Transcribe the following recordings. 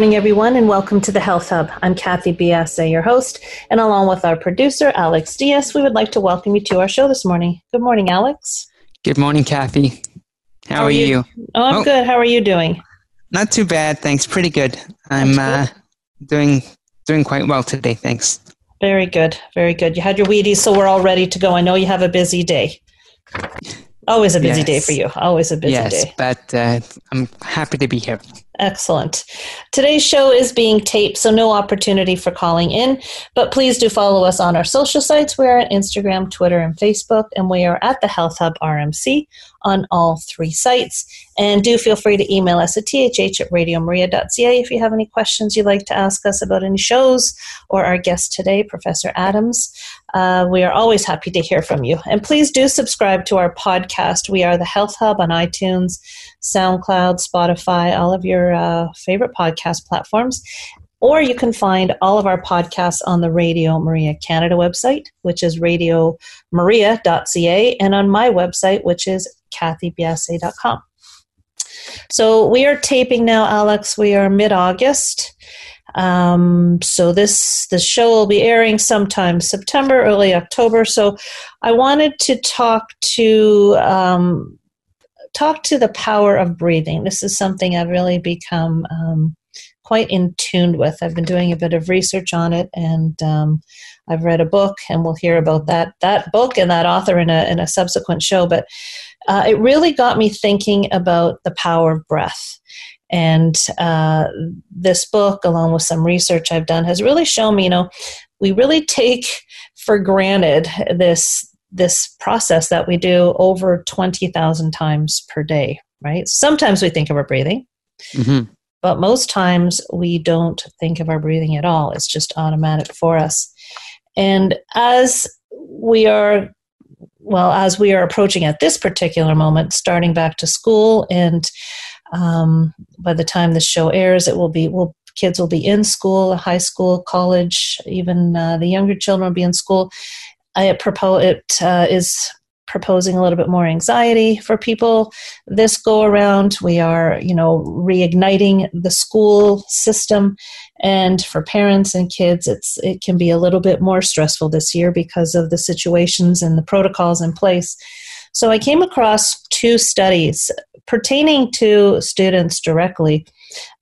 Morning, everyone, and welcome to the Health Hub. I'm Kathy Biase, your host, and along with our producer, Alex Diaz, we would like to welcome you to our show this morning. Good morning, Alex. Good morning, Kathy. How, How are, you? you? Oh, I'm oh, good. How are you doing? Not too bad, thanks. Pretty good. I'm uh, doing doing quite well today, thanks. Very good, very good. You had your Wheaties, so we're all ready to go. I know you have a busy day. Always a busy yes. day for you. Always a busy yes, day. Yes, but uh, I'm happy to be here. Excellent. Today's show is being taped, so no opportunity for calling in. But please do follow us on our social sites. We are on Instagram, Twitter, and Facebook, and we are at the Health Hub RMC on all three sites. And do feel free to email us at thh at radiomaria.ca if you have any questions you'd like to ask us about any shows or our guest today, Professor Adams. Uh, we are always happy to hear from you. And please do subscribe to our podcast. We are the Health Hub on iTunes, SoundCloud, Spotify, all of your uh, favorite podcast platforms. Or you can find all of our podcasts on the Radio Maria Canada website, which is radiomaria.ca, and on my website, which is kathybiase.com. So we are taping now, Alex. We are mid August. Um, so this the show will be airing sometime September, early October. So I wanted to talk to um, talk to the power of breathing. This is something I've really become um, quite in tuned with. I've been doing a bit of research on it, and um, I've read a book, and we'll hear about that that book and that author in a in a subsequent show. But uh, it really got me thinking about the power of breath. And uh, this book, along with some research I've done, has really shown me, you know, we really take for granted this this process that we do over 20,000 times per day, right? Sometimes we think of our breathing, mm-hmm. but most times we don't think of our breathing at all. It's just automatic for us. And as we are well, as we are approaching at this particular moment, starting back to school, and um, by the time the show airs, it will be will kids will be in school, high school, college, even uh, the younger children will be in school. I propose it uh, is proposing a little bit more anxiety for people this go around. We are, you know, reigniting the school system, and for parents and kids, it's it can be a little bit more stressful this year because of the situations and the protocols in place. So I came across two studies pertaining to students directly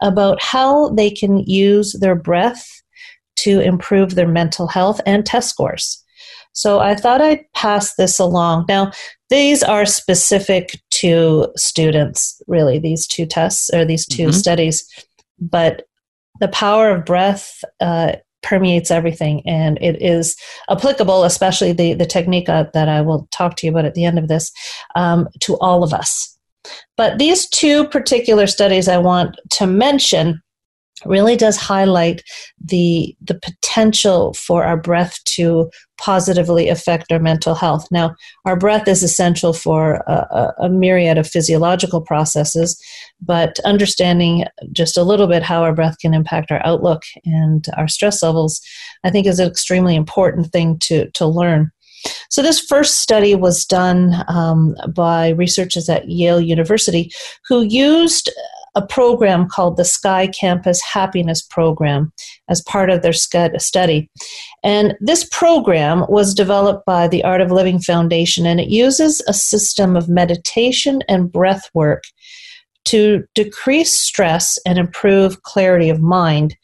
about how they can use their breath to improve their mental health and test scores. So I thought I'd pass this along. Now, these are specific to students, really, these two tests or these 2 mm-hmm. studies, but the power of breath uh, permeates everything and it is applicable, especially the, the technique uh, that I will talk to you about at the end of this, um, to all of us. But these two particular studies I want to mention really does highlight the the potential for our breath to positively affect our mental health. Now, our breath is essential for a, a, myriad of physiological processes, but understanding just a little bit how our breath can impact our outlook and our stress levels, I think, is an extremely important thing to to learn. So, this first study was done um, by researchers at Yale University who used a program called the Sky Campus Happiness Program as part of their study. And this program was developed by the Art of Living Foundation, and it uses a system of meditation and breath work to decrease stress and improve clarity of mind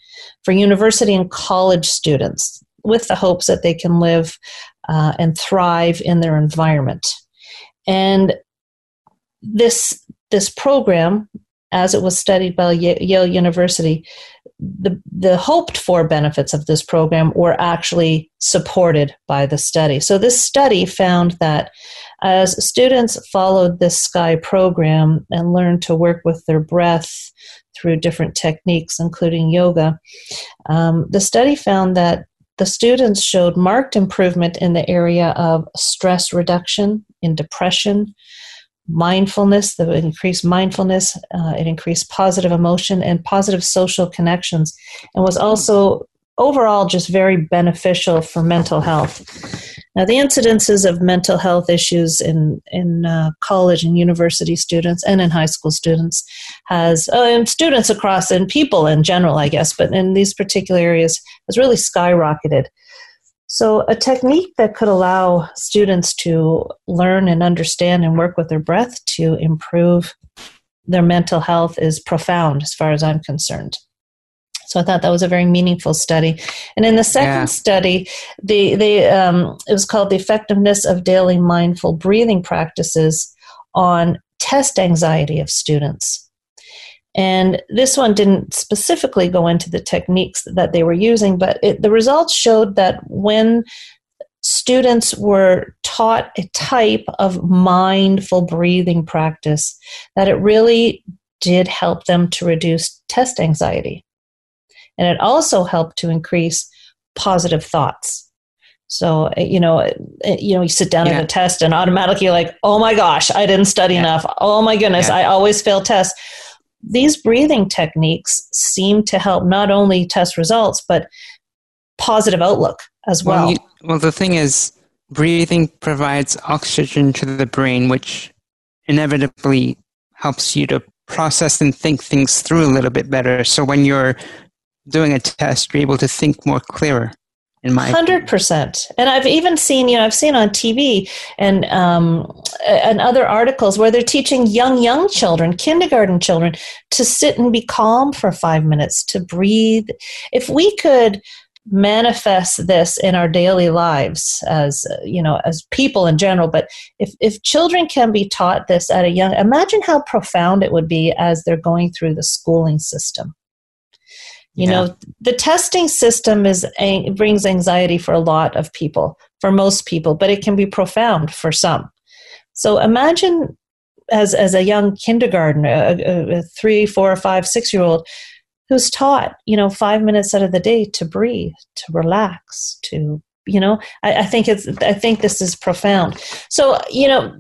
for university and college students with the hopes that they can live uh, and thrive in their environment. And this this program, as it was studied by Yale University, the, the hoped for benefits of this program were actually supported by the study. So, this study found that as students followed this SKY program and learned to work with their breath through different techniques, including yoga, um, the study found that the students showed marked improvement in the area of stress reduction, in depression, mindfulness, the increased mindfulness, uh, it increased positive emotion and positive social connections, and was also overall just very beneficial for mental health. Now, the incidences of mental health issues in in uh, college and university students and in high school students has, uh, and students across and people in general, I guess, but in these particular areas has really skyrocketed. So, a technique that could allow students to learn and understand and work with their breath to improve their mental health is profound as far as I'm concerned. So I thought that was a very meaningful study. And in the second yeah. study, the the um, it was called the effectiveness of daily mindful breathing practices on test anxiety of students. And this one didn't specifically go into the techniques that they were using, but it, the results showed that when students were taught a type of mindful breathing practice, that it really did help them to reduce test anxiety. And it also helped to increase positive thoughts. So, you know, you know, you sit down yeah. at a test and automatically you're like, oh my gosh, I didn't study yeah. enough. Oh my goodness, yeah. I always fail tests these breathing techniques seem to help not only test results, but positive outlook as well. Well, you, well, the thing is, breathing provides oxygen to the brain, which inevitably helps you to process and think things through a little bit better. So when you're doing a test, you're able to think more clearer in my hundred percent. And I've even seen, you know, I've seen on TV and um, and other articles where they're teaching young young children, kindergarten children, to sit and be calm for five minutes, to breathe. If we could manifest this in our daily lives as you know as people in general but if if children can be taught this at a young imagine how profound it would be as they're going through the schooling system you yeah. know, the testing system is brings anxiety for a lot of people, for most people, but it can be profound for some. So imagine as as a young kindergarten, a, a three, four, five, six year old who's taught, you know, five minutes out of the day to breathe, to relax, to you know, I, I think it's I think this is profound. So you know,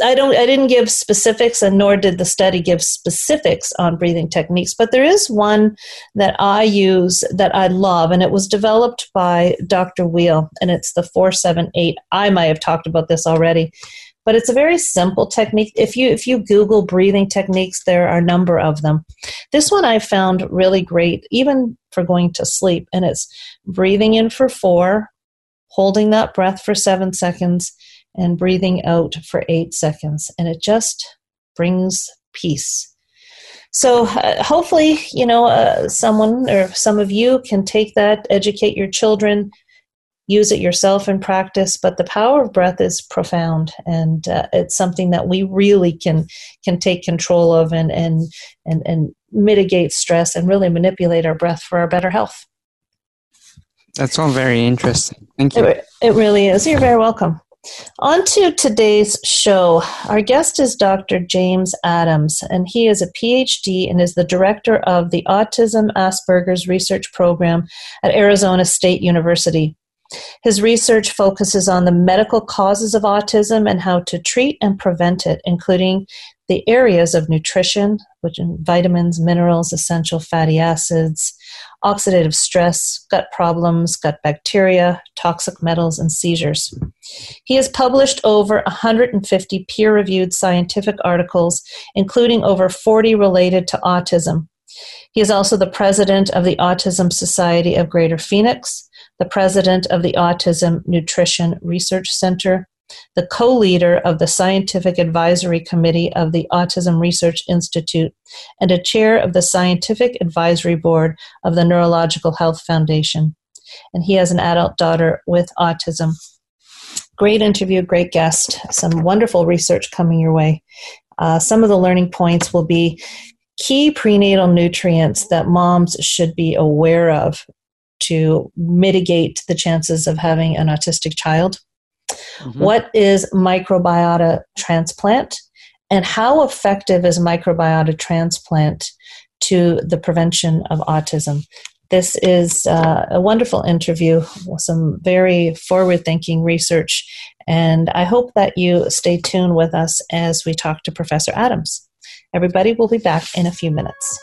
I don't I didn't give specifics and nor did the study give specifics on breathing techniques, but there is one that I use that I love and it was developed by Dr. Weil and it's the 478. I might have talked about this already. But it's a very simple technique. If you if you Google breathing techniques, there are a number of them. This one I found really great, even for going to sleep, and it's breathing in for four, holding that breath for seven seconds, and breathing out for eight seconds. And it just brings peace. So uh, hopefully, you know, uh, someone or some of you can take that, educate your children, use it yourself in practice. But the power of breath is profound, and uh, it's something that we really can can take control of and and and and mitigate stress and really manipulate our breath for our better health. That's all very interesting. Thank you. It, it really is. You're very welcome. On to today's show. Our guest is Dr. James Adams, and he is a PhD and is the director of the Autism Asperger's Research Program at Arizona State University. His research focuses on the medical causes of autism and how to treat and prevent it, including the areas of nutrition, which vitamins, minerals, essential fatty acids, oxidative stress, gut problems, gut bacteria, toxic metals, and seizures. He has published over 150 peer reviewed scientific articles, including over 40 related to autism. He is also the president of the Autism Society of Greater Phoenix, the president of the Autism Nutrition Research Center, the co leader of the Scientific Advisory Committee of the Autism Research Institute, and a chair of the Scientific Advisory Board of the Neurological Health Foundation. And he has an adult daughter with autism. Great interview, great guest, some wonderful research coming your way. Uh, some of the learning points will be key prenatal nutrients that moms should be aware of to mitigate the chances of having an autistic child. Mm-hmm. What is microbiota transplant? And how effective is microbiota transplant to the prevention of autism? This is uh, a wonderful interview some very forward thinking research. And I hope that you stay tuned with us as we talk to Professor Adams. Everybody will be back in a few minutes.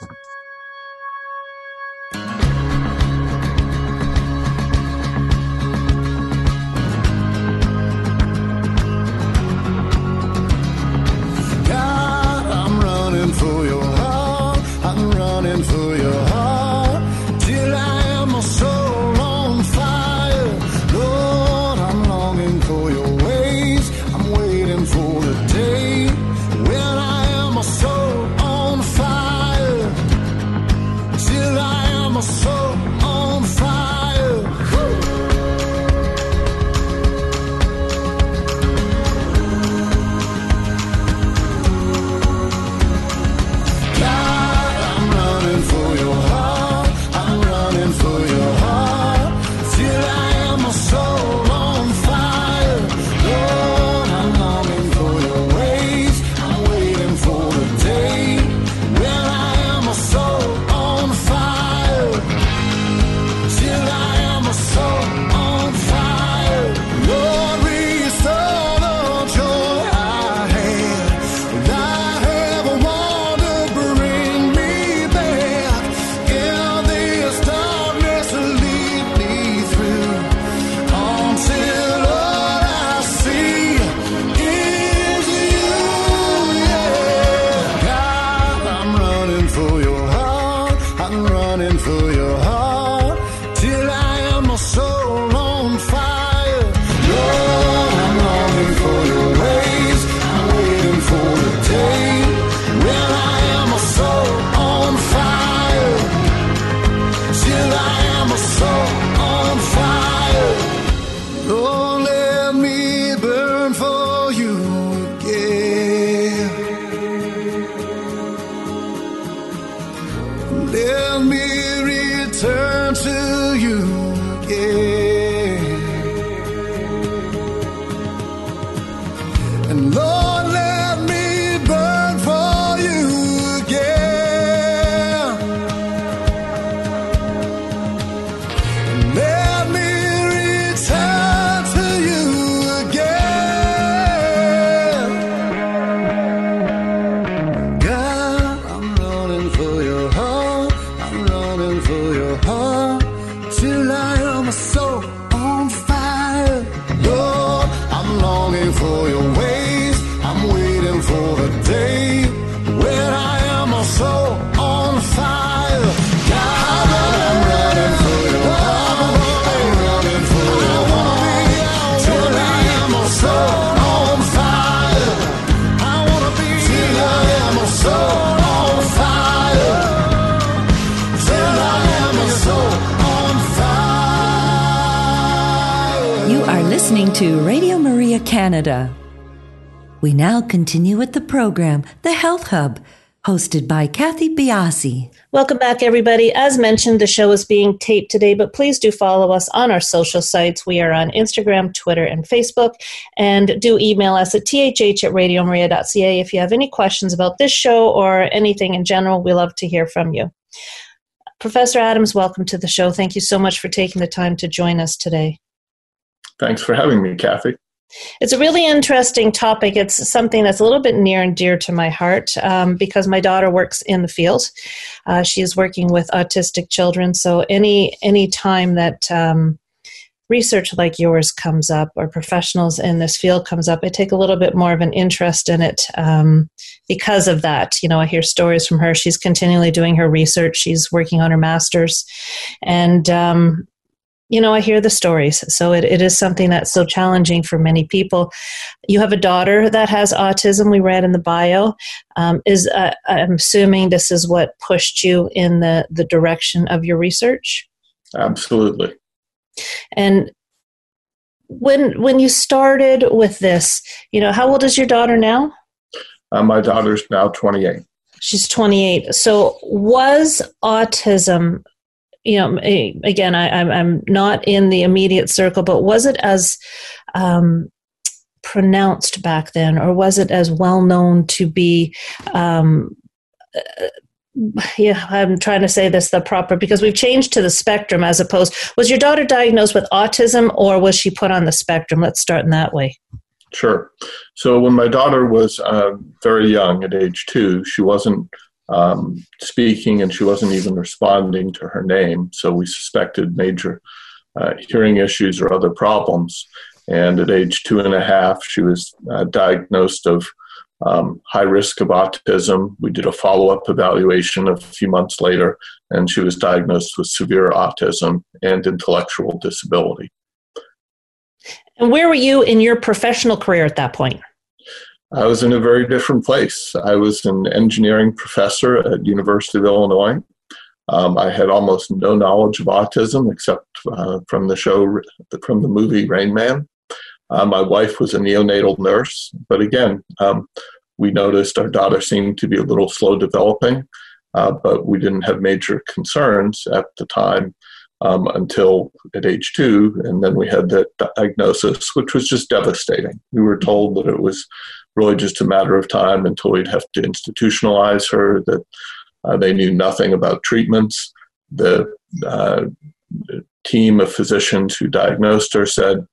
Now continue with the program, The Health Hub, hosted by Kathy Biase. Welcome back, everybody. As mentioned, the show is being taped today, but please do follow us on our social sites. We are on Instagram, Twitter, and Facebook. And do email us at thh at radiomaria.ca if you have any questions about this show or anything in general. We love to hear from you. Professor Adams, welcome to the show. Thank you so much for taking the time to join us today. Thanks for having me, Kathy. It's a really interesting topic. It's something that's a little bit near and dear to my heart um, because my daughter works in the field. Uh, she is working with autistic children. So any any time that um, research like yours comes up or professionals in this field comes up, I take a little bit more of an interest in it um, because of that. You know, I hear stories from her. She's continually doing her research. She's working on her master's, and um, you know, I hear the stories. So it, it is something that's so challenging for many people. You have a daughter that has autism, we read in the bio. Um, is uh, I'm assuming this is what pushed you in the, the direction of your research? Absolutely. And when when you started with this, you know, how old is your daughter now? Uh, my daughter's now 28. She's 28. So, was autism, you know, again, I, am not in the immediate circle, but was it as um, pronounced back then, or was it as well known to be? Um, uh, yeah, I'm trying to say this the proper because we've changed to the spectrum as opposed. Was your daughter diagnosed with autism, or was she put on the spectrum? Let's start in that way. Sure. So when my daughter was uh, very young, at age two, she wasn't um, speaking and she wasn't even responding to her name. So we suspected major uh, hearing issues or other problems. And at age two and a half, she was uh, diagnosed of um, high risk of autism. We did a follow up evaluation a few months later, and she was diagnosed with severe autism and intellectual disability. And where were you in your professional career at that point? I was in a very different place. I was an engineering professor at University of Illinois. Um, I had almost no knowledge of autism except uh, from the show, from the movie Rain Man. Uh, my wife was a neonatal nurse, but again, um, we noticed our daughter seemed to be a little slow developing, uh, but we didn't have major concerns at the time um, until at age two. And then we had that diagnosis, which was just devastating. We were told that it was really just a matter of time until we'd have to institutionalize her, that uh, they knew nothing about treatments. The uh, team of physicians who diagnosed her said,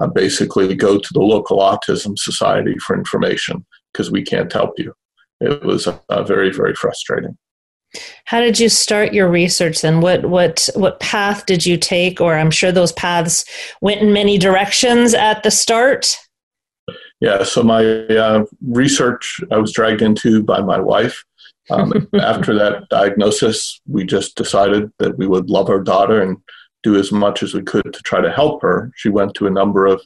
uh, basically, go to the local autism society for information because we can't help you. It was uh, very, very frustrating. How did you start your research then? What what what path did you take? Or I'm sure those paths went in many directions at the start. Yeah, so my uh, research I was dragged into by my wife. Um, after that diagnosis, we just decided that we would love our daughter and do as much as we could to try to help her. She went to a number of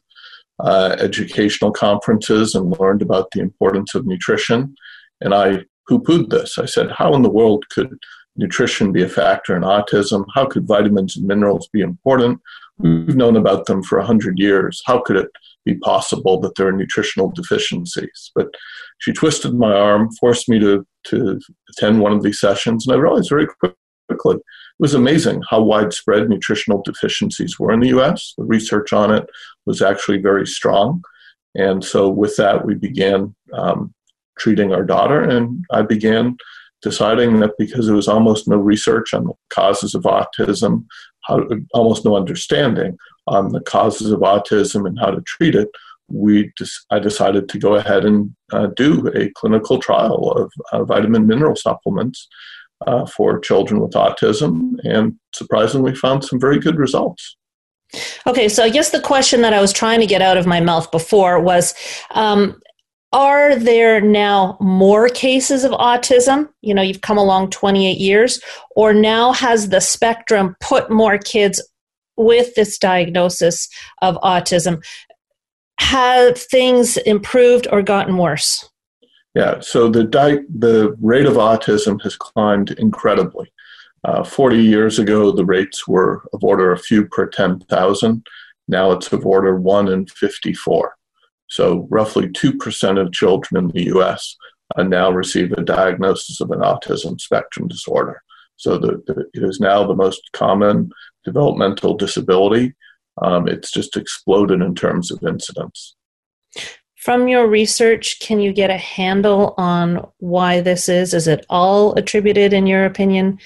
uh, educational conferences and learned about the importance of nutrition. And I poo pooed this. I said, How in the world could nutrition be a factor in autism? How could vitamins and minerals be important? We've known about them for 100 years. How could it be possible that there are nutritional deficiencies? But she twisted my arm, forced me to, to attend one of these sessions, and I realized very quickly it was amazing how widespread nutritional deficiencies were in the US. The research on it was actually very strong. And so, with that, we began um, treating our daughter. And I began deciding that because there was almost no research on the causes of autism, how, almost no understanding on the causes of autism and how to treat it, we I decided to go ahead and uh, do a clinical trial of uh, vitamin mineral supplements uh, for children with autism, and surprisingly found some very good results. Okay, so I guess the question that I was trying to get out of my mouth before was um, are there now more cases of autism? You know, you've come along 28 years, or now has the spectrum put more kids with this diagnosis of autism? Have things improved or gotten worse? Yeah, so the, di- the rate of autism has climbed incredibly. Uh, 40 years ago, the rates were of order a few per 10,000. Now it's of order 1 in 54. So, roughly 2% of children in the US uh, now receive a diagnosis of an autism spectrum disorder. So, the, the, it is now the most common developmental disability. Um, it's just exploded in terms of incidence. From your research, can you get a handle on why this is? Is it all attributed, in your opinion,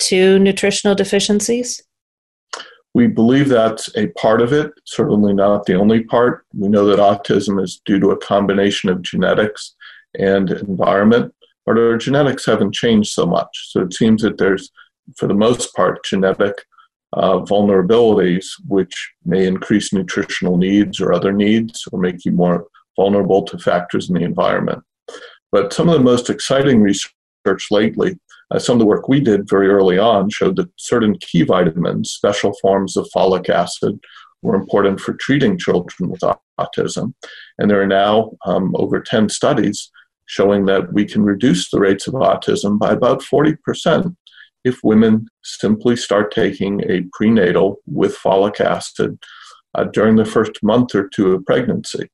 to nutritional deficiencies? We believe that's a part of it, certainly not the only part. We know that autism is due to a combination of genetics and environment, but our genetics haven't changed so much. So it seems that there's, for the most part, genetic uh, vulnerabilities which may increase nutritional needs or other needs or make you more vulnerable to factors in the environment. But some of the most exciting research lately uh, some of the work we did very early on showed that certain key vitamins, special forms of folic acid, were important for treating children with autism. And there are now um, over 10 studies showing that we can reduce the rates of autism by about 40% if women simply start taking a prenatal with folic acid uh, during the first month or two of pregnancy.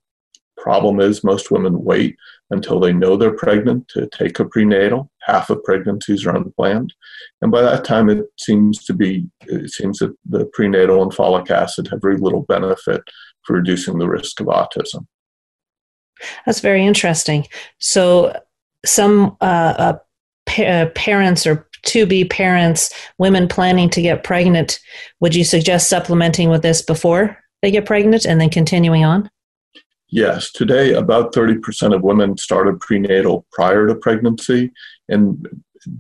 Problem is, most women wait until they know they're pregnant to take a prenatal. Half of pregnancies are unplanned, and by that time, it seems to be it seems that the prenatal and folic acid have very little benefit for reducing the risk of autism. That's very interesting. So, some uh, uh, pa- uh, parents or to be parents, women planning to get pregnant, would you suggest supplementing with this before they get pregnant and then continuing on? Yes, today about 30% of women started prenatal prior to pregnancy, and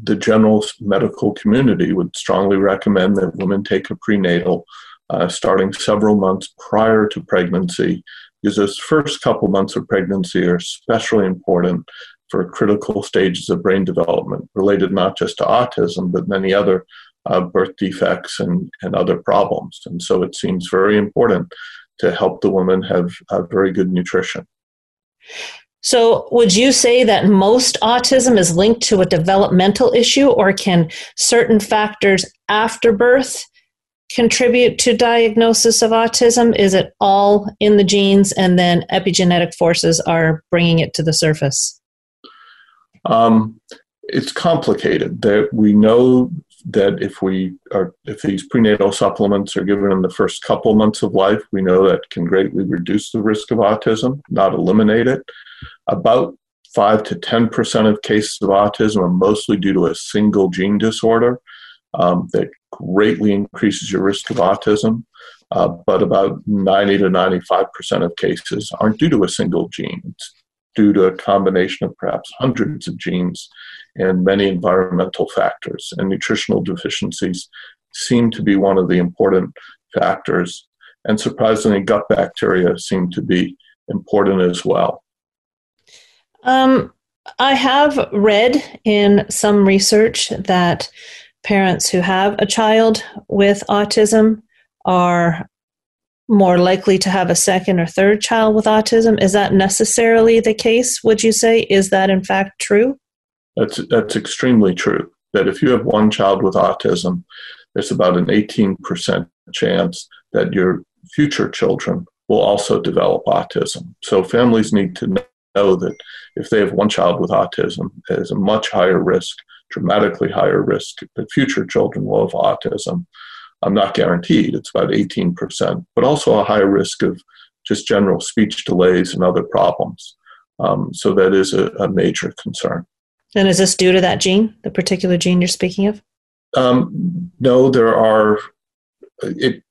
the general medical community would strongly recommend that women take a prenatal uh, starting several months prior to pregnancy because those first couple months of pregnancy are especially important for critical stages of brain development related not just to autism but many other uh, birth defects and, and other problems. And so it seems very important to help the woman have very good nutrition. So, would you say that most autism is linked to a developmental issue, or can certain factors after birth contribute to diagnosis of autism? Is it all in the genes and then epigenetic forces are bringing it to the surface? Um, it's complicated. That we know that if we are if these prenatal supplements are given in the first couple months of life, we know that can greatly reduce the risk of autism, not eliminate it. About five to ten percent of cases of autism are mostly due to a single gene disorder um, that greatly increases your risk of autism. Uh, but about 90 to 95 percent of cases aren't due to a single gene. It's due to a combination of perhaps hundreds of genes and many environmental factors. And nutritional deficiencies seem to be one of the important factors. And surprisingly, gut bacteria seem to be important as well. Um, I have read in some research that parents who have a child with autism are more likely to have a second or third child with autism. Is that necessarily the case, would you say? Is that in fact true? That's, that's extremely true. That if you have one child with autism, there's about an 18% chance that your future children will also develop autism. So families need to know that if they have one child with autism, there's a much higher risk, dramatically higher risk that future children will have autism. I'm not guaranteed, it's about 18%, but also a higher risk of just general speech delays and other problems. Um, so that is a, a major concern. And is this due to that gene, the particular gene you're speaking of? Um, no, there are. It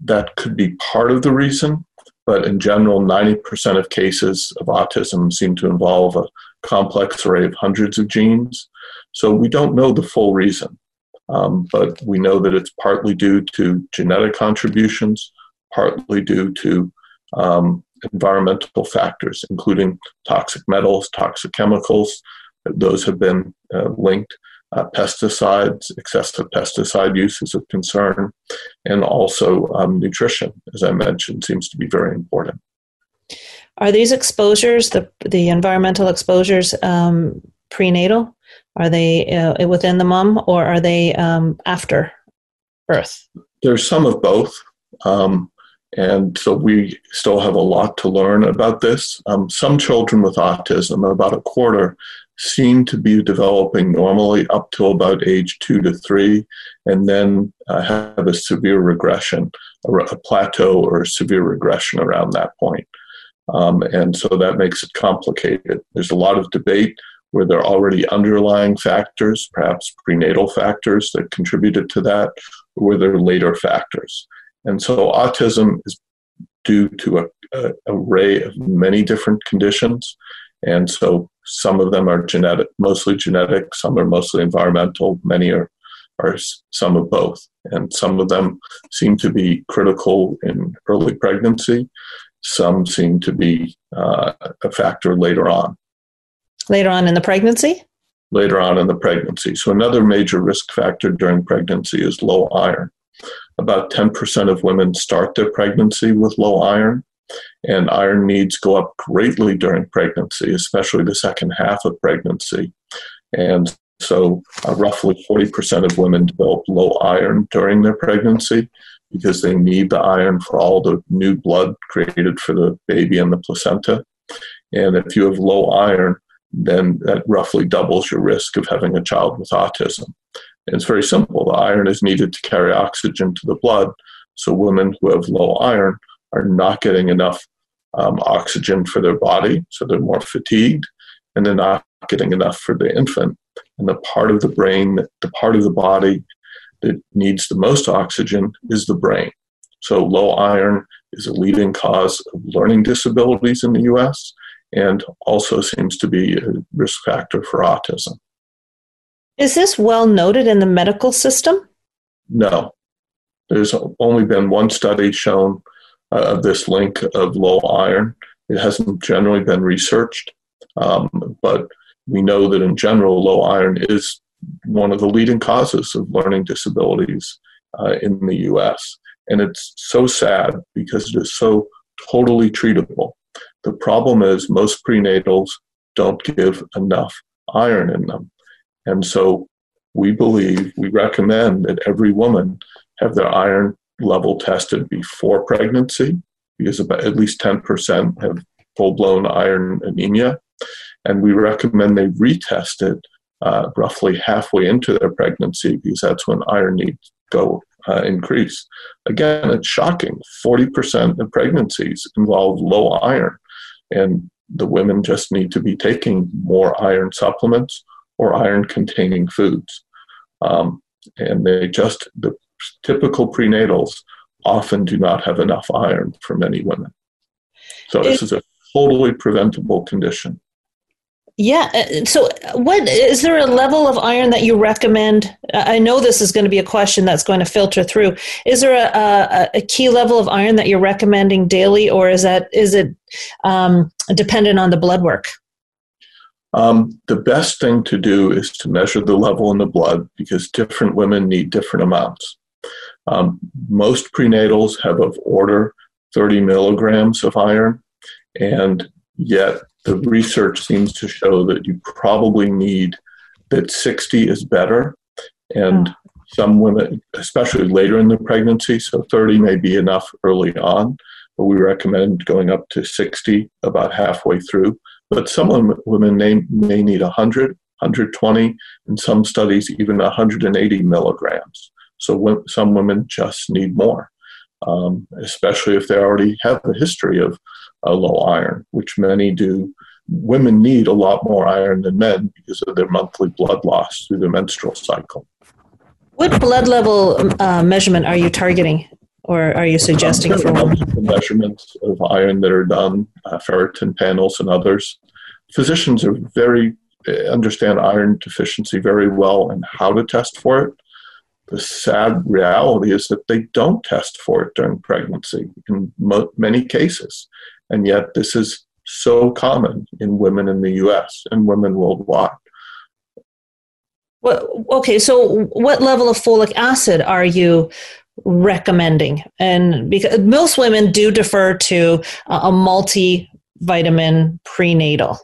that could be part of the reason, but in general, 90% of cases of autism seem to involve a complex array of hundreds of genes. So we don't know the full reason, um, but we know that it's partly due to genetic contributions, partly due to um, environmental factors, including toxic metals, toxic chemicals, those have been uh, linked. Uh, pesticides, excessive pesticide use is a concern, and also um, nutrition, as I mentioned, seems to be very important. Are these exposures, the the environmental exposures, um, prenatal? Are they uh, within the mom, or are they um, after birth? There's some of both. Um, and so we still have a lot to learn about this. Um, some children with autism, about a quarter, seem to be developing normally up to about age two to three, and then uh, have a severe regression, a, a, plateau or a severe regression around that point. Um, and so that makes it complicated. There's a lot of debate where there already underlying factors, perhaps prenatal factors that contributed to that, or were there later factors. And so autism is due to a, a array of many different conditions. And so some of them are genetic, mostly genetic, some are mostly environmental, many are, are some of both. And some of them seem to be critical in early pregnancy, some seem to be uh, a factor later on. Later on in the pregnancy? Later on in the pregnancy. So, another major risk factor during pregnancy is low iron. About 10% of women start their pregnancy with low iron, and iron needs go up greatly during pregnancy, especially the second half of pregnancy. And so, uh, roughly 40% of women develop low iron during their pregnancy because they need the iron for all the new blood created for the baby and the placenta. And if you have low iron, then that roughly doubles your risk of having a child with autism. And it's very simple. The iron is needed to carry oxygen to the blood. So women who have low iron are not getting enough um, oxygen for their body, so they're more fatigued, and they're not getting enough for the infant. And the part of the brain, the part of the body that needs the most oxygen is the brain. So low iron is a leading cause of learning disabilities in the US and also seems to be a risk factor for autism. Is this well noted in the medical system? No. There's only been one study shown uh, of this link of low iron. It hasn't generally been researched, um, but we know that in general, low iron is one of the leading causes of learning disabilities uh, in the US. And it's so sad because it is so totally treatable. The problem is most prenatals don't give enough iron in them. And so we believe, we recommend that every woman have their iron level tested before pregnancy because about at least 10% have full blown iron anemia. And we recommend they retest it uh, roughly halfway into their pregnancy because that's when iron needs go uh, increase. Again, it's shocking. 40% of pregnancies involve low iron, and the women just need to be taking more iron supplements or iron containing foods. Um, and they just, the typical prenatals often do not have enough iron for many women. So, this is a totally preventable condition. Yeah. Uh, so, what is there a level of iron that you recommend? I know this is going to be a question that's going to filter through. Is there a, a, a key level of iron that you're recommending daily, or is that is it um, dependent on the blood work? Um, the best thing to do is to measure the level in the blood because different women need different amounts. Um, most prenatals have of order 30 milligrams of iron, and yet the research seems to show that you probably need that 60 is better. And oh. some women, especially later in the pregnancy, so 30 may be enough early on, but we recommend going up to 60 about halfway through. But some women may, may need 100, 120, in some studies, even 180 milligrams. So some women just need more, um, especially if they already have a history of uh, low iron, which many do. Women need a lot more iron than men because of their monthly blood loss through their menstrual cycle. What blood level uh, measurement are you targeting or are you suggesting um, for women? measurements of iron that are done, uh, ferritin panels and others. Physicians are very uh, understand iron deficiency very well and how to test for it. The sad reality is that they don't test for it during pregnancy in mo- many cases. And yet, this is so common in women in the US and women worldwide. Well, okay, so what level of folic acid are you recommending? And because most women do defer to a multivitamin prenatal.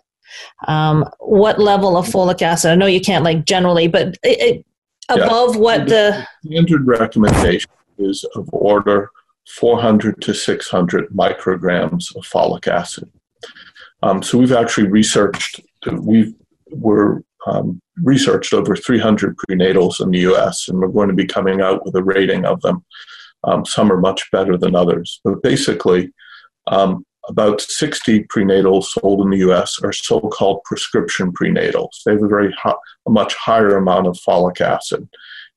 Um, what level of folic acid? I know you can't like generally, but it, it, above yeah. what the the standard recommendation is of order 400 to 600 micrograms of folic acid. Um, so we've actually researched, we were um, researched over 300 prenatals in the US, and we're going to be coming out with a rating of them. Um, some are much better than others. But basically, um, about 60 prenatals sold in the US are so called prescription prenatals. They have a very high, a much higher amount of folic acid.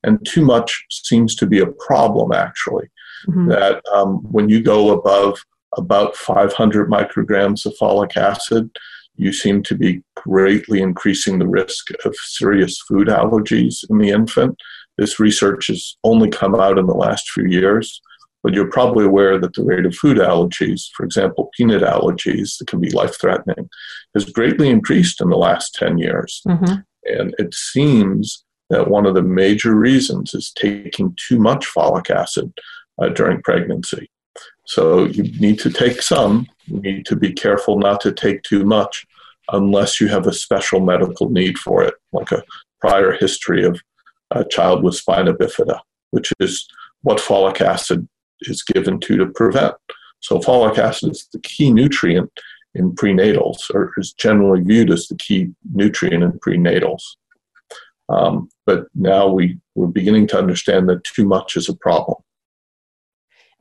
And too much seems to be a problem, actually. Mm-hmm. That um, when you go above about 500 micrograms of folic acid, you seem to be greatly increasing the risk of serious food allergies in the infant. This research has only come out in the last few years, but you're probably aware that the rate of food allergies, for example, peanut allergies that can be life threatening, has greatly increased in the last 10 years. Mm-hmm. And it seems that one of the major reasons is taking too much folic acid uh, during pregnancy. So you need to take some. You need to be careful not to take too much unless you have a special medical need for it, like a prior history of a child with spina bifida, which is what folic acid is given to to prevent. So folic acid is the key nutrient in prenatals, or is generally viewed as the key nutrient in prenatals. Um, but now we, we're beginning to understand that too much is a problem.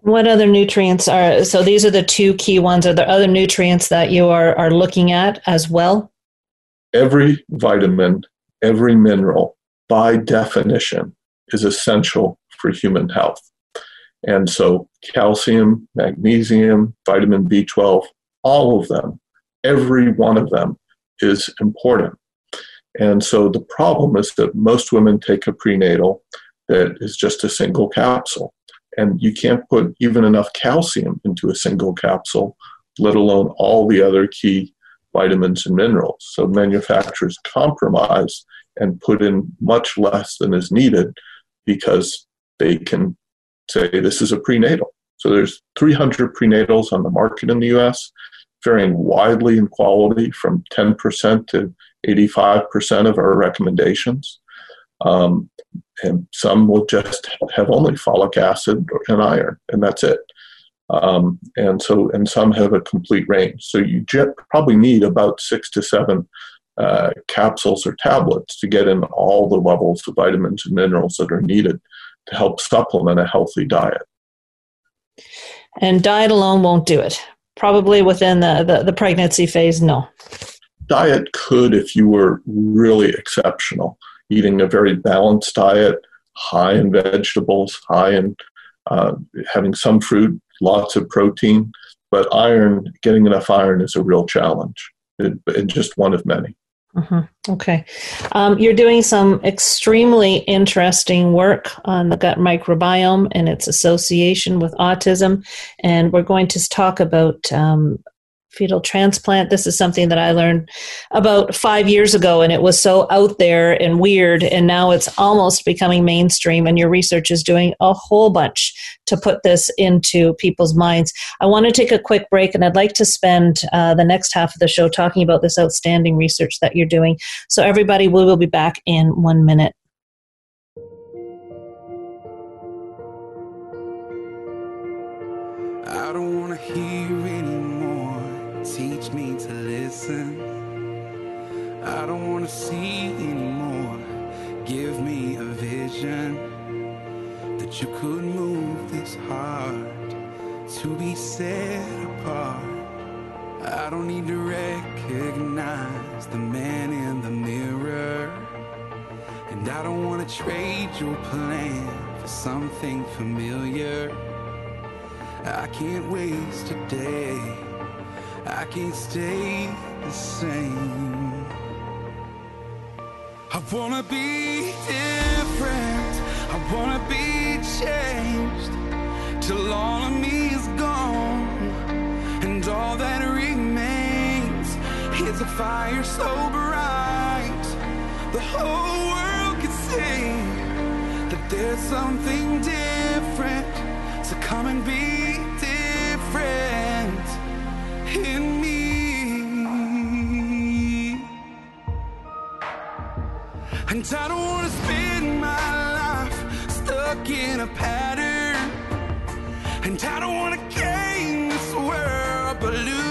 What other nutrients are so these are the two key ones. Are there other nutrients that you are, are looking at as well? Every vitamin, every mineral, by definition, is essential for human health. And so calcium, magnesium, vitamin B12, all of them, every one of them is important. And so the problem is that most women take a prenatal that is just a single capsule. And you can't put even enough calcium into a single capsule, let alone all the other key vitamins and minerals. So manufacturers compromise and put in much less than is needed because they can say this is a prenatal. So there's 300 prenatals on the market in the US, varying widely in quality from 10% to 85% of our recommendations. Um, and some will just have only folic acid and iron, and that's it. Um, and so, and some have a complete range. So you probably need about six to seven uh, capsules or tablets to get in all the levels of vitamins and minerals that are needed to help supplement a healthy diet. And diet alone won't do it. Probably within the, the, the pregnancy phase, no. Diet could if you were really exceptional, eating a very balanced diet, high in vegetables, high in uh, having some fruit, lots of protein. But iron, getting enough iron is a real challenge. and just one of many. Mm-hmm. Okay. Um, you're doing some extremely interesting work on the gut microbiome and its association with autism. And we're going to talk about um, fecal transplant. This is something that I learned about five years ago, and it was so out there and weird. And now it's almost becoming mainstream, and your research is doing a whole bunch to put this into people's minds. I want to take a quick break, and I'd like to spend uh, the next half of the show talking about this outstanding research that you're doing. So, everybody, we will be back in one minute. See anymore. Give me a vision that you could move this heart to be set apart. I don't need to recognize the man in the mirror. And I don't want to trade your plan for something familiar. I can't waste a day I can't stay the same. I wanna be different. I wanna be changed till all of me is gone, and all that remains is a fire so bright the whole world can see that there's something different. So come and be different in And I don't wanna spend my life stuck in a pattern. And I don't wanna gain this world but lose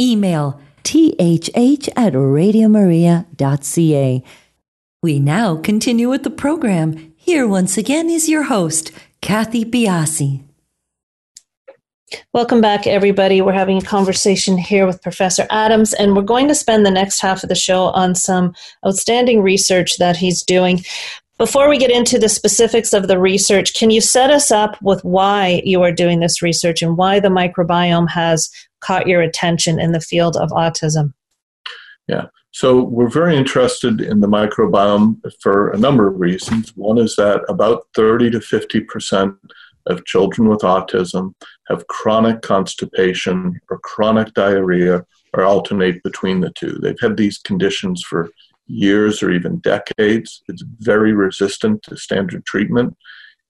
email thh at radiomaria.ca. We now continue with the program. Here once again is your host, Kathy Biase. Welcome back, everybody. We're having a conversation here with Professor Adams, and we're going to spend the next half of the show on some outstanding research that he's doing. Before we get into the specifics of the research, can you set us up with why you are doing this research and why the microbiome has caught your attention in the field of autism? Yeah. So we're very interested in the microbiome for a number of reasons. One is that about 30 to 50 percent of children with autism have chronic constipation or chronic diarrhea or alternate between the two. They've had these conditions for years or even decades. It's very resistant to standard treatment.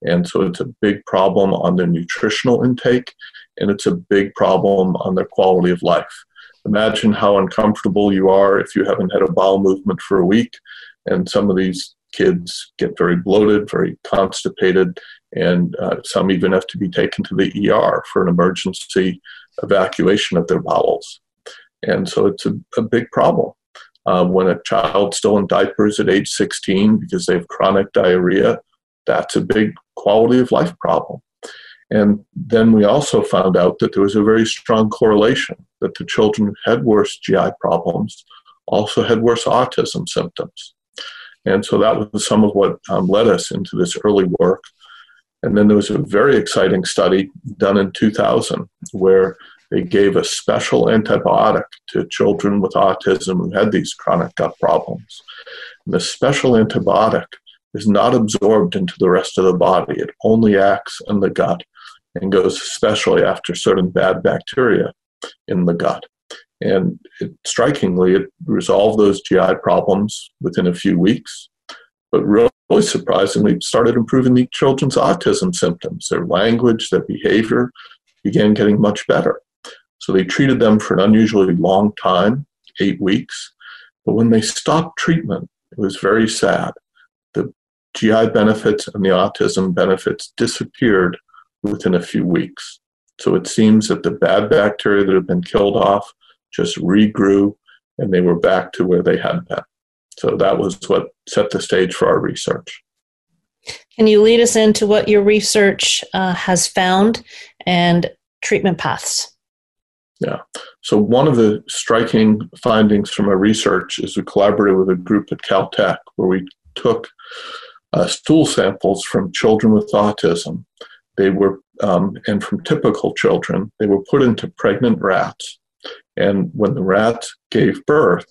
And so it's a big problem on their nutritional intake and it's a big problem on their quality of life. Imagine how uncomfortable you are if you haven't had a bowel movement for a week and some of these kids get very bloated, very constipated, and uh, some even have to be taken to the ER for an emergency evacuation of their bowels. And so it's a, a big problem. Uh, when a child's still in diapers at age 16 because they have chronic diarrhea, that's a big quality of life problem. And then we also found out that there was a very strong correlation that the children who had worse GI problems also had worse autism symptoms. And so that was some of what um, led us into this early work. And then there was a very exciting study done in 2000 where they gave a special antibiotic to children with autism who had these chronic gut problems. And the special antibiotic is not absorbed into the rest of the body, it only acts in the gut and goes especially after certain bad bacteria in the gut. And it, strikingly, it resolved those GI problems within a few weeks. But really surprisingly, started improving the children's autism symptoms. Their language, their behavior began getting much better. So they treated them for an unusually long time, eight weeks. But when they stopped treatment, it was very sad. The GI benefits and the autism benefits disappeared within a few weeks. So it seems that the bad bacteria that had been killed off just regrew and they were back to where they had been. So that was what set the stage for our research. Can you lead us into what your research uh, has found and treatment paths? Yeah. So one of the striking findings from our research is we collaborated with a group at Caltech where we took uh, stool samples from children with autism. They were, um, and from typical children, they were put into pregnant rats and when the rats gave birth,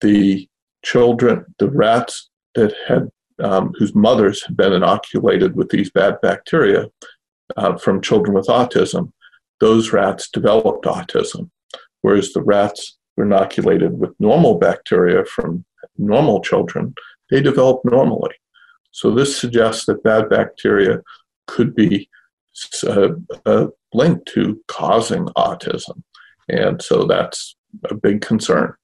the children, the rats that had um, whose mothers had been inoculated with these bad bacteria uh, from children with autism, those rats developed autism, whereas the rats were inoculated with normal bacteria from normal children, they developed normally. So this suggests that bad bacteria could be uh, uh, linked to causing autism. And so that's a big concern.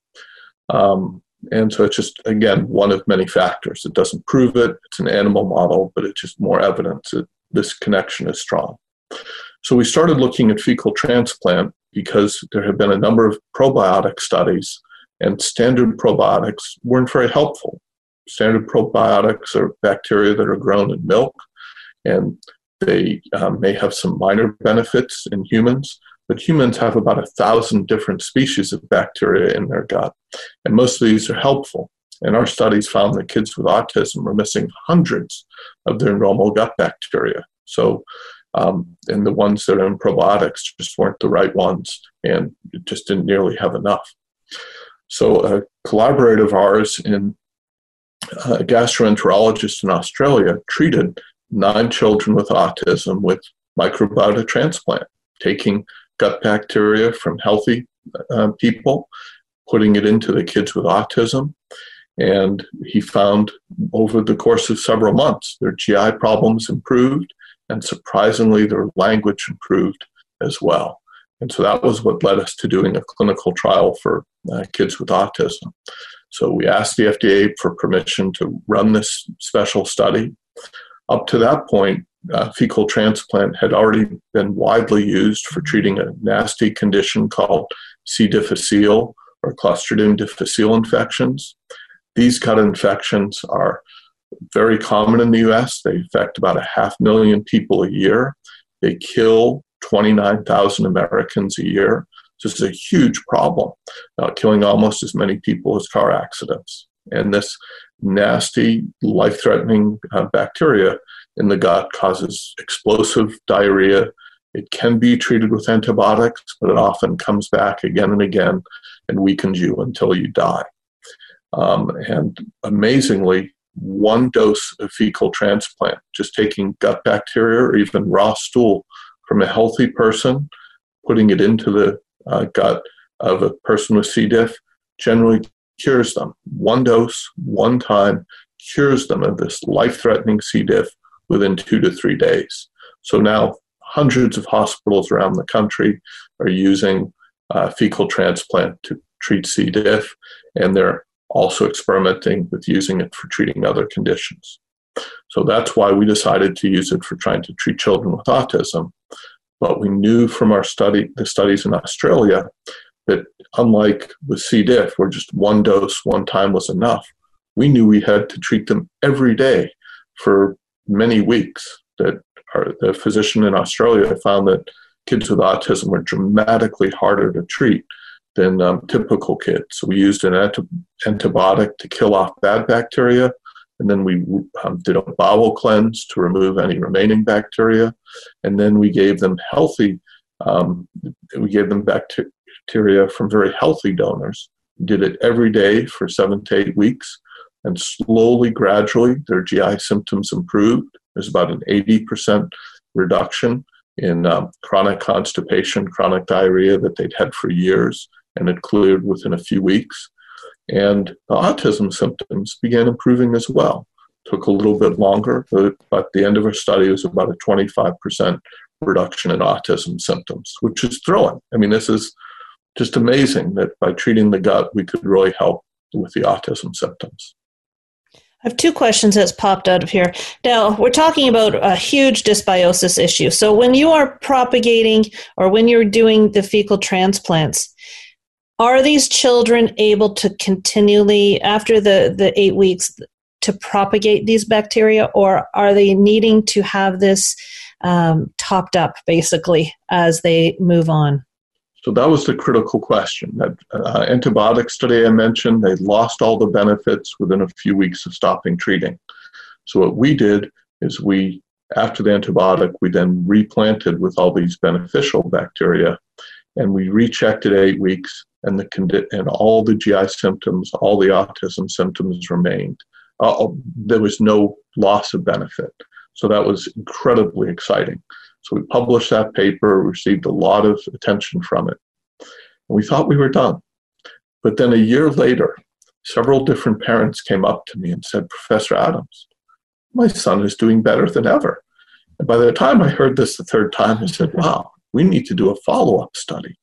Um, and so it's just, again, one of many factors. It doesn't prove it, it's an animal model, but it's just more evidence that this connection is strong. So we started looking at fecal transplant because there have been a number of probiotic studies, and standard probiotics weren't very helpful. Standard probiotics are bacteria that are grown in milk, and they um, may have some minor benefits in humans, but humans have about a thousand different species of bacteria in their gut, and most of these are helpful. And our studies found that kids with autism were missing hundreds of their normal gut bacteria. So, um, and the ones that are in probiotics just weren't the right ones, and just didn't nearly have enough. So, a collaborator of ours in a gastroenterologist in Australia treated nine children with autism with microbiota transplant, taking gut bacteria from healthy uh, people, putting it into the kids with autism. And he found over the course of several months, their GI problems improved, and surprisingly, their language improved as well. And so that was what led us to doing a clinical trial for uh, kids with autism. So we asked the FDA for permission to run this special study. Up to that point, uh, fecal transplant had already been widely used for treating a nasty condition called C. difficile or Clostridium difficile infections. These gut infections are very common in the US. They affect about a half million people a year. They kill 29,000 Americans a year. This is a huge problem, uh, killing almost as many people as car accidents. And this nasty, life threatening uh, bacteria in the gut causes explosive diarrhea. It can be treated with antibiotics, but it often comes back again and again and weakens you until you die. Um, and amazingly, one dose of fecal transplant, just taking gut bacteria or even raw stool from a healthy person, putting it into the uh, gut of a person with C. diff, generally cures them. One dose, one time, cures them of this life threatening C. diff within two to three days. So now hundreds of hospitals around the country are using uh, fecal transplant to treat C. diff, and they're also experimenting with using it for treating other conditions. So that's why we decided to use it for trying to treat children with autism. But we knew from our study, the studies in Australia, that unlike with C. diff, where just one dose, one time was enough, we knew we had to treat them every day for many weeks. That our, the physician in Australia found that kids with autism were dramatically harder to treat than um, typical kids. So we used an anti- antibiotic to kill off bad bacteria, and then we um, did a bowel cleanse to remove any remaining bacteria, and then we gave them healthy. Um, we gave them bacteria from very healthy donors. Did it every day for seven to eight weeks, and slowly, gradually, their GI symptoms improved. There's about an 80% reduction in um, chronic constipation, chronic diarrhea that they'd had for years and it cleared within a few weeks. And the autism symptoms began improving as well. Took a little bit longer, but at the end of our study, it was about a 25% reduction in autism symptoms, which is thrilling. I mean, this is just amazing that by treating the gut, we could really help with the autism symptoms. I have two questions that's popped out of here. Now, we're talking about a huge dysbiosis issue. So, when you are propagating or when you're doing the fecal transplants, are these children able to continually after the the eight weeks to propagate these bacteria or are they needing to have this um, topped up basically as they move on so that was the critical question that uh, antibiotic study i mentioned they lost all the benefits within a few weeks of stopping treating so what we did is we after the antibiotic we then replanted with all these beneficial bacteria and we rechecked at eight weeks and the and all the GI symptoms, all the autism symptoms remained. Uh, there was no loss of benefit. So that was incredibly exciting. So we published that paper, received a lot of attention from it. And we thought we were done. But then a year later, several different parents came up to me and said, Professor Adams, my son is doing better than ever. And by the time I heard this the third time, I said, wow, we need to do a follow up study.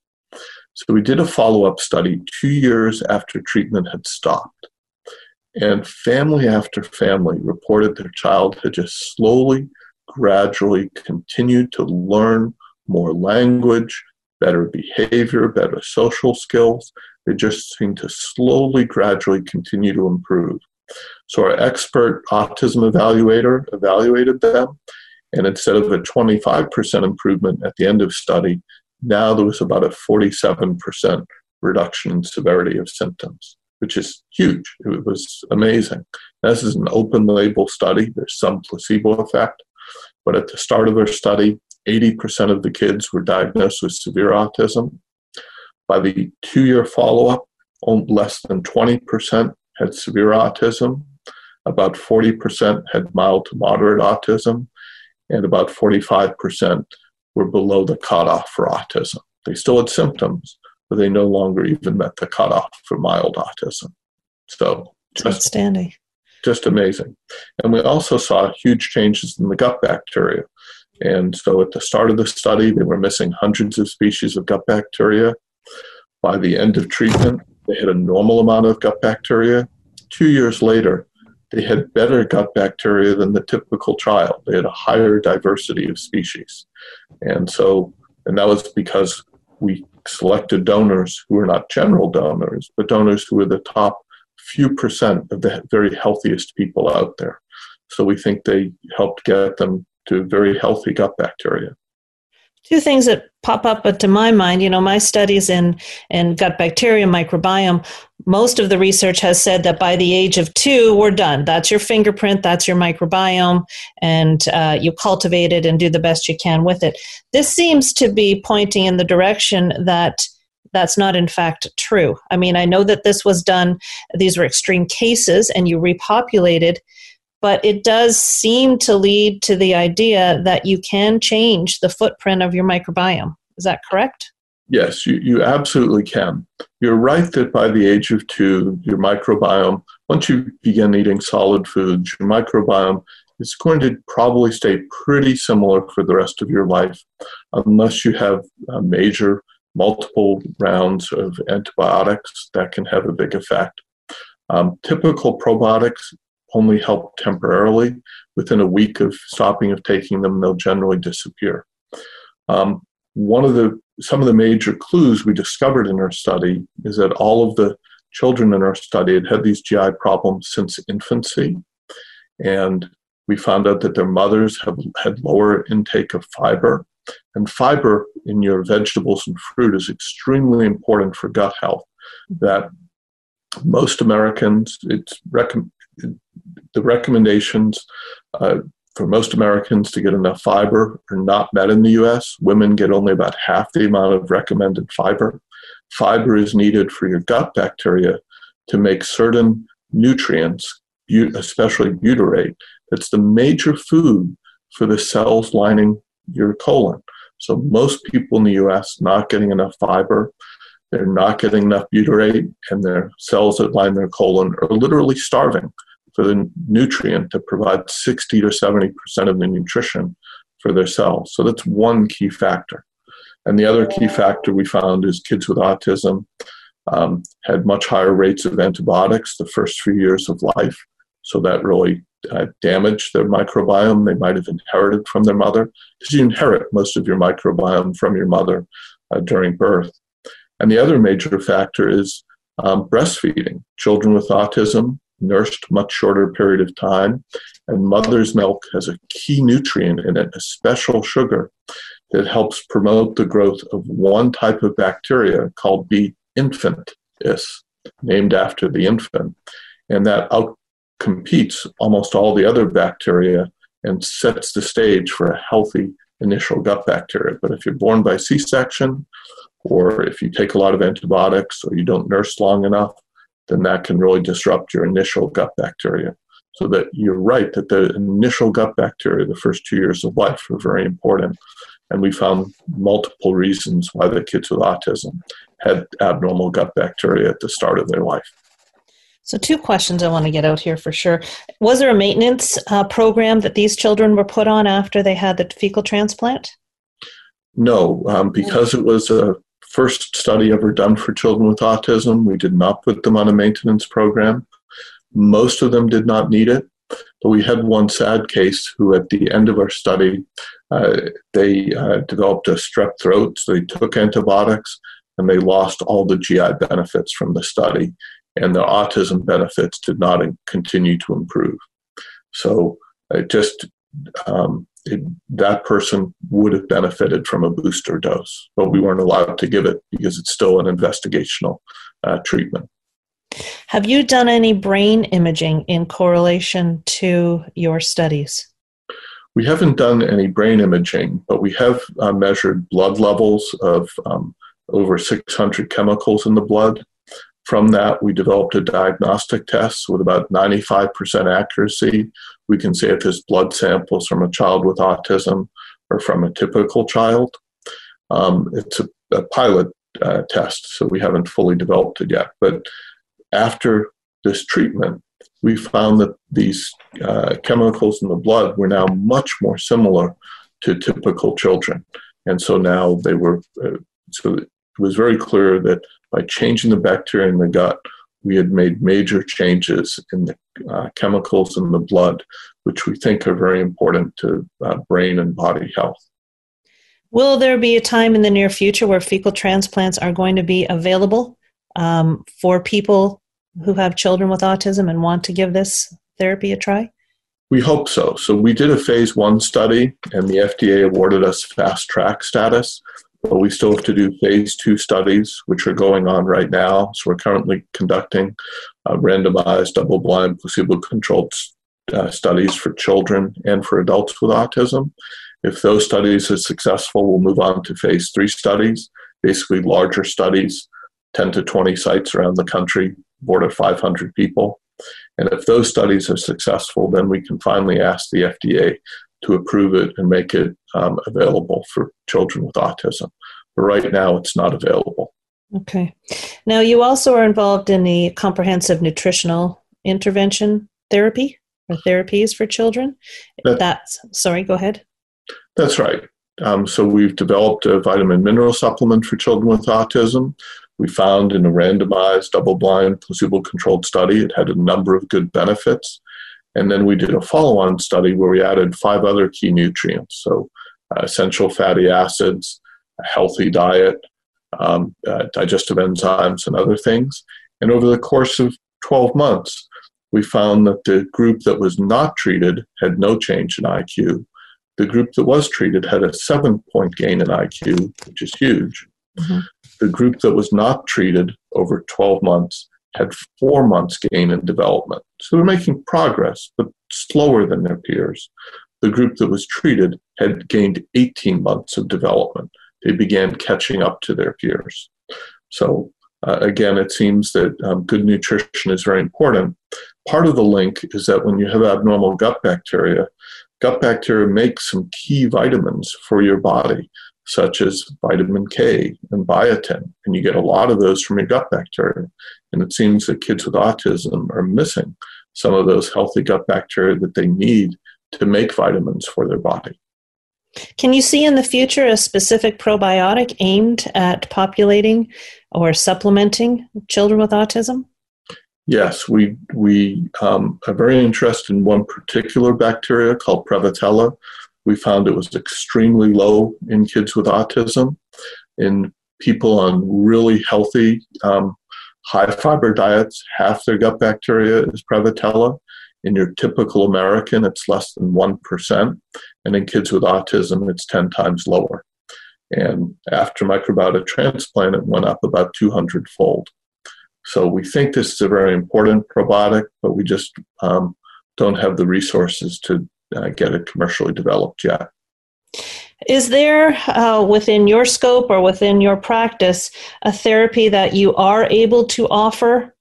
So we did a follow up study two years after treatment had stopped. And family after family reported their child had just slowly, gradually continue to learn more language, better behavior, better social skills. They just seem to slowly, gradually continue to improve. So our expert autism evaluator evaluated them, and instead of a 25% improvement at the end of study, now there was about a 47% reduction in severity of symptoms, which is huge. It was amazing. This is an open label study, there's some placebo effect, but at the start of their study, 80% of the kids were diagnosed with severe autism. By the two year follow up, less than 20% had severe autism, about 40% had mild to moderate autism, and about 45% were below the cutoff for autism. They still had symptoms, but they no longer even met the cutoff for mild autism. So just, outstanding. Just amazing. And we also saw huge changes in the gut bacteria. And so at the start of the study, they were missing hundreds of species of gut bacteria. By the end of treatment, they had a normal amount of gut bacteria. Two years later, they had better gut bacteria than the typical child. They had a higher diversity of species. And so, and that was because we selected donors who were not general donors, but donors who were the top few percent of the very healthiest people out there. So we think they helped get them to very healthy gut bacteria. Two things that pop up to my mind you know my studies in in gut bacteria microbiome most of the research has said that by the age of two we're done. That's your fingerprint that's your microbiome and uh, you cultivate it and do the best you can with it. This seems to be pointing in the direction that that's not in fact true i mean i know that this was done these were extreme cases and you repopulated but it does seem to lead to the idea that you can change the footprint of your microbiome. Is that correct? Yes, you, you absolutely can. You're right that by the age of two, your microbiome, once you begin eating solid foods, your microbiome is going to probably stay pretty similar for the rest of your life, unless you have a major multiple rounds of antibiotics that can have a big effect. Um, typical probiotics only help temporarily. Within a week of stopping of taking them, they'll generally disappear. Um, one of the some of the major clues we discovered in our study is that all of the children in our study had had these GI problems since infancy, and we found out that their mothers have had lower intake of fiber. And fiber in your vegetables and fruit is extremely important for gut health. That most Americans, it's recommended the recommendations uh, for most Americans to get enough fiber are not met in the US. Women get only about half the amount of recommended fiber. Fiber is needed for your gut bacteria to make certain nutrients, especially butyrate, that's the major food for the cells lining your colon. So most people in the US not getting enough fiber, they're not getting enough butyrate, and their cells that line their colon are literally starving for the nutrient to provide 60 to 70% of the nutrition for their cells. So that's one key factor. And the other key factor we found is kids with autism um, had much higher rates of antibiotics the first few years of life. So that really uh, damaged their microbiome. They might have inherited from their mother because you inherit most of your microbiome from your mother uh, during birth. And the other major factor is um, breastfeeding. Children with autism nursed much shorter period of time. And mother's milk has a key nutrient in it, a special sugar that helps promote the growth of one type of bacteria called B. infantis, named after the infant. And that outcompetes almost all the other bacteria and sets the stage for a healthy initial gut bacteria. But if you're born by C section, or if you take a lot of antibiotics, or you don't nurse long enough, then that can really disrupt your initial gut bacteria. So that you're right that the initial gut bacteria, the first two years of life, are very important. And we found multiple reasons why the kids with autism had abnormal gut bacteria at the start of their life. So, two questions I want to get out here for sure. Was there a maintenance uh, program that these children were put on after they had the fecal transplant? No, um, because it was a first study ever done for children with autism. We did not put them on a maintenance program. Most of them did not need it, but we had one sad case who, at the end of our study, uh, they uh, developed a strep throat. So they took antibiotics and they lost all the GI benefits from the study, and their autism benefits did not continue to improve. So it just um, it, that person would have benefited from a booster dose, but we weren't allowed to give it because it's still an investigational uh, treatment. Have you done any brain imaging in correlation to your studies? We haven't done any brain imaging, but we have uh, measured blood levels of um, over 600 chemicals in the blood. From that, we developed a diagnostic test with about 95% accuracy. We can say if this blood samples from a child with autism or from a typical child. Um, it's a, a pilot uh, test, so we haven't fully developed it yet. But after this treatment, we found that these uh, chemicals in the blood were now much more similar to typical children. And so now they were, uh, so it was very clear that by changing the bacteria in the gut, we had made major changes in the uh, chemicals in the blood, which we think are very important to uh, brain and body health. Will there be a time in the near future where fecal transplants are going to be available um, for people who have children with autism and want to give this therapy a try? We hope so. So we did a phase one study, and the FDA awarded us fast track status. But we still have to do phase two studies, which are going on right now. So we're currently conducting uh, randomized, double blind, placebo controlled uh, studies for children and for adults with autism. If those studies are successful, we'll move on to phase three studies, basically larger studies, 10 to 20 sites around the country, board of 500 people. And if those studies are successful, then we can finally ask the FDA to approve it and make it um, available for children with autism. But right now, it's not available. Okay. Now, you also are involved in the comprehensive nutritional intervention therapy or therapies for children. That, That's sorry. Go ahead. That's right. Um, so we've developed a vitamin mineral supplement for children with autism. We found in a randomized, double blind, placebo controlled study it had a number of good benefits. And then we did a follow on study where we added five other key nutrients. So, uh, essential fatty acids, a healthy diet, um, uh, digestive enzymes, and other things. And over the course of 12 months, we found that the group that was not treated had no change in IQ. The group that was treated had a seven point gain in IQ, which is huge. Mm-hmm. The group that was not treated over 12 months had four months gain in development. So they're making progress, but slower than their peers. The group that was treated had gained 18 months of development. They began catching up to their peers. So uh, again, it seems that um, good nutrition is very important. Part of the link is that when you have abnormal gut bacteria, gut bacteria make some key vitamins for your body such as vitamin K and biotin, and you get a lot of those from your gut bacteria. And it seems that kids with autism are missing some of those healthy gut bacteria that they need to make vitamins for their body. Can you see in the future a specific probiotic aimed at populating or supplementing children with autism? Yes, we we um, are very interested in one particular bacteria called Prevotella, we found it was extremely low in kids with autism. In people on really healthy, um, high fiber diets, half their gut bacteria is Prevotella. In your typical American, it's less than 1%. And in kids with autism, it's 10 times lower. And after microbiota transplant, it went up about 200 fold. So we think this is a very important probiotic, but we just um, don't have the resources to uh, get it commercially developed yet. Is there, uh, within your scope or within your practice, a therapy that you are able to offer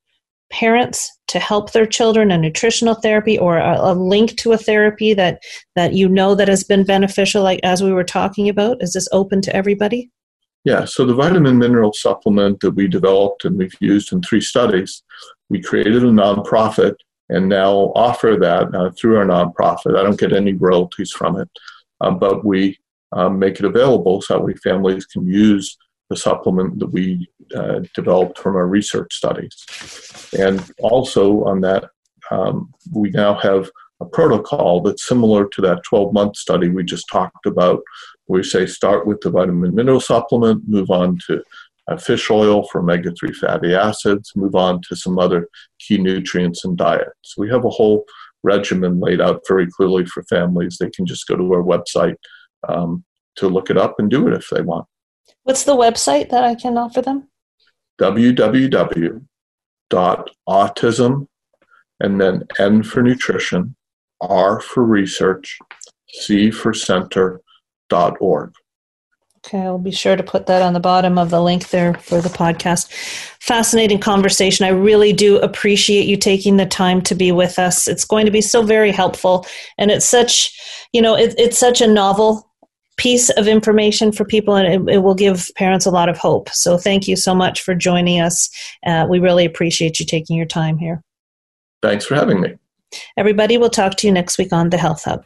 parents to help their children, a nutritional therapy or a, a, link to a therapy that, that you know that has been beneficial, like as we were talking about? Is this open to everybody? Yeah, so the vitamin mineral supplement that we developed and we've used in three studies, we created a nonprofit and now offer that uh, through our nonprofit. I don't get any royalties from it, um, but we um, make it available so that we families can use the supplement that we uh, developed from our research studies. And also on that, um, we now have a protocol that's similar to that 12 month study we just talked about. We say start with the vitamin mineral supplement, move on to uh, fish oil for omega 3 fatty acids, move on to some other key nutrients and diet. So we have a whole regimen laid out very clearly for families. They can just go to our website um, to look it up and do it if they want. What's the website that I can offer them? www.autism and then N for nutrition, R for research, C for center.org. Okay, I'll be sure to put that on the bottom of the link there for the podcast. Fascinating conversation. I really do appreciate you taking the time to be with us. It's going to be so very helpful, and it's such, you know, it, it's such a novel piece of information for people, and it, it, will give parents a lot of hope. So, thank you so much for joining us. Uh, we really appreciate you taking your time here. Thanks for having me. Everybody, we'll talk to you next week on the Health Hub.